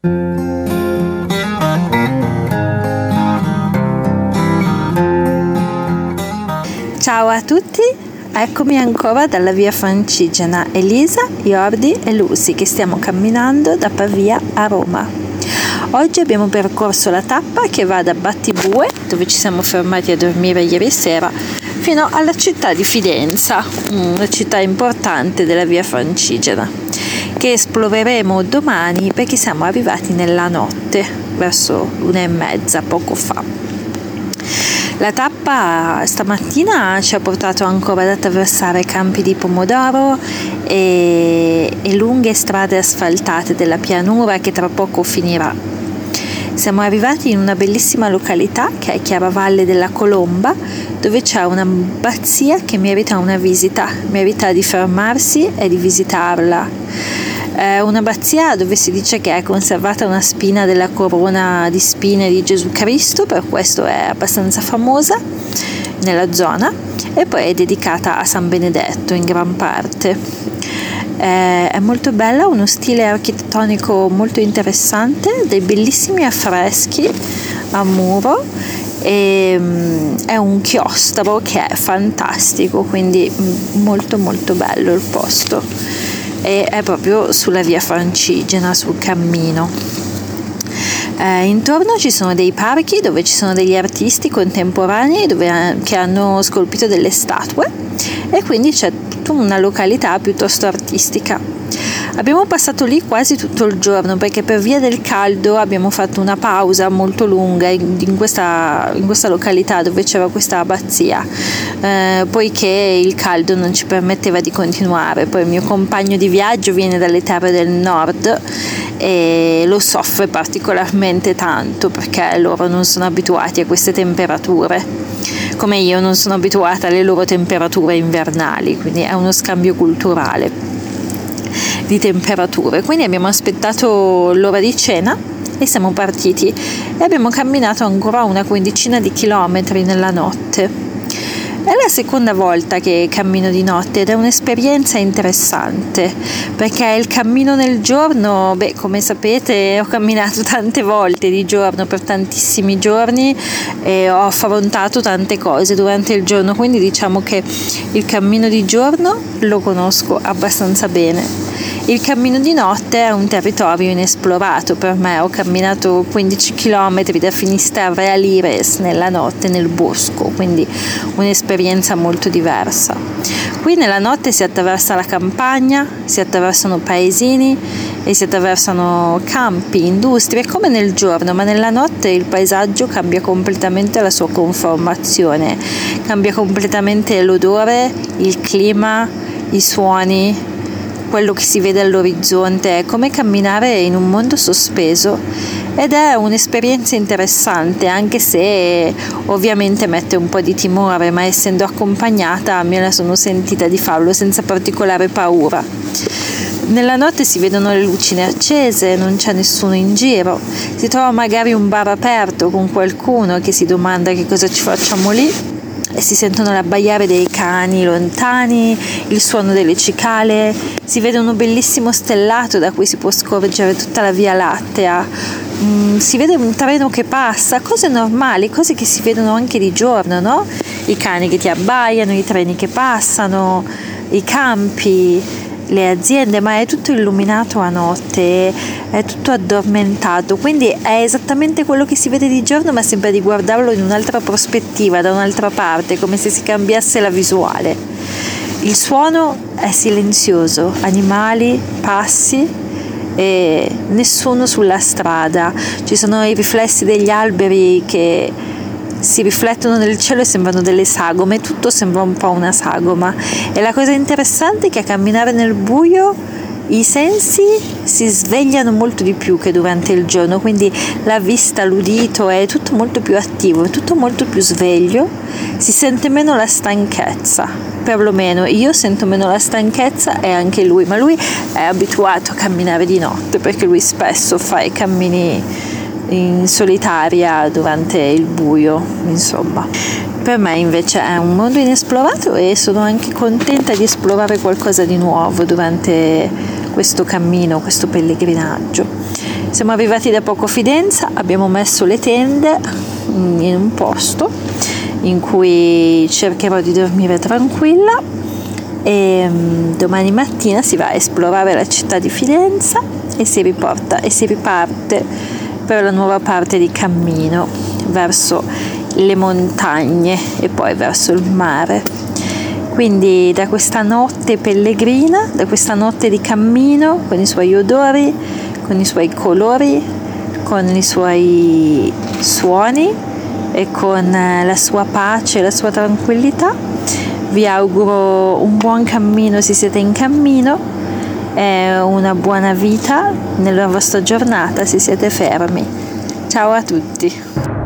Ciao a tutti, eccomi ancora dalla via Francigena, Elisa, Jordi e Lucy che stiamo camminando da Pavia a Roma. Oggi abbiamo percorso la tappa che va da Battibue, dove ci siamo fermati a dormire ieri sera, fino alla città di Fidenza, una città importante della via Francigena, che esploreremo domani perché siamo arrivati nella notte, verso l'una e mezza, poco fa. La tappa stamattina ci ha portato ancora ad attraversare campi di pomodoro e, e lunghe strade asfaltate della pianura che tra poco finirà. Siamo arrivati in una bellissima località che è Chiaravalle della Colomba, dove c'è un'abbazia che merita una visita, merita di fermarsi e di visitarla eh, un'abbazia dove si dice che è conservata una spina della corona di spine di Gesù Cristo, per questo è abbastanza famosa nella zona e poi è dedicata a San Benedetto in gran parte. Eh, è molto bella, uno stile architettonico molto interessante, dei bellissimi affreschi a muro e um, è un chiostro che è fantastico, quindi mm, molto molto bello il posto e è proprio sulla via Francigena, sul cammino. Eh, intorno ci sono dei parchi dove ci sono degli artisti contemporanei dove, che hanno scolpito delle statue e quindi c'è tutta una località piuttosto artistica. Abbiamo passato lì quasi tutto il giorno perché per via del caldo abbiamo fatto una pausa molto lunga in questa, in questa località dove c'era questa abbazia, eh, poiché il caldo non ci permetteva di continuare. Poi il mio compagno di viaggio viene dalle terre del nord e lo soffre particolarmente tanto perché loro non sono abituati a queste temperature. Come io non sono abituata alle loro temperature invernali, quindi è uno scambio culturale di temperature. Quindi abbiamo aspettato l'ora di cena e siamo partiti e abbiamo camminato ancora una quindicina di chilometri nella notte. È la seconda volta che cammino di notte ed è un'esperienza interessante perché il cammino nel giorno, beh, come sapete, ho camminato tante volte di giorno per tantissimi giorni e ho affrontato tante cose durante il giorno, quindi diciamo che il cammino di giorno lo conosco abbastanza bene il cammino di notte è un territorio inesplorato per me, ho camminato 15 km da Finisterre a Lires nella notte nel bosco, quindi un'esperienza molto diversa. Qui nella notte si attraversa la campagna, si attraversano paesini e si attraversano campi, industrie, come nel giorno, ma nella notte il paesaggio cambia completamente la sua conformazione, cambia completamente l'odore, il clima, i suoni, quello che si vede all'orizzonte, è come camminare in un mondo sospeso ed è un'esperienza interessante anche se ovviamente mette un po' di timore, ma essendo accompagnata me la sono sentita di farlo senza particolare paura. Nella notte si vedono le lucine accese, non c'è nessuno in giro, si trova magari un bar aperto con qualcuno che si domanda che cosa ci facciamo lì e si sentono l'abbaiare dei cani lontani, il suono delle cicale, si vede un bellissimo stellato da cui si può scorgere tutta la via lattea, mm, si vede un treno che passa, cose normali, cose che si vedono anche di giorno, no? I cani che ti abbaiano, i treni che passano, i campi, le aziende, ma è tutto illuminato a notte, è tutto addormentato, quindi è esattamente quello che si vede di giorno, ma sembra di guardarlo in un'altra prospettiva, da un'altra parte, come se si cambiasse la visuale. Il suono è silenzioso, animali, passi e nessuno sulla strada. Ci sono i riflessi degli alberi che si riflettono nel cielo e sembrano delle sagome, tutto sembra un po' una sagoma. E la cosa interessante è che a camminare nel buio i sensi si svegliano molto di più che durante il giorno, quindi la vista, l'udito è tutto molto più attivo, è tutto molto più sveglio, si sente meno la stanchezza, perlomeno io sento meno la stanchezza e anche lui, ma lui è abituato a camminare di notte perché lui spesso fa i cammini in solitaria durante il buio, insomma. Per me invece è un mondo inesplorato e sono anche contenta di esplorare qualcosa di nuovo durante questo cammino, questo pellegrinaggio. Siamo arrivati da poco a Fidenza, abbiamo messo le tende in un posto in cui cercherò di dormire tranquilla e mm, domani mattina si va a esplorare la città di Fidenza e si riporta e si riparte per la nuova parte di cammino verso le montagne e poi verso il mare. Quindi da questa notte pellegrina, da questa notte di cammino con i suoi odori, con i suoi colori, con i suoi suoni e con la sua pace e la sua tranquillità, vi auguro un buon cammino se siete in cammino e una buona vita nella vostra giornata se siete fermi. Ciao a tutti!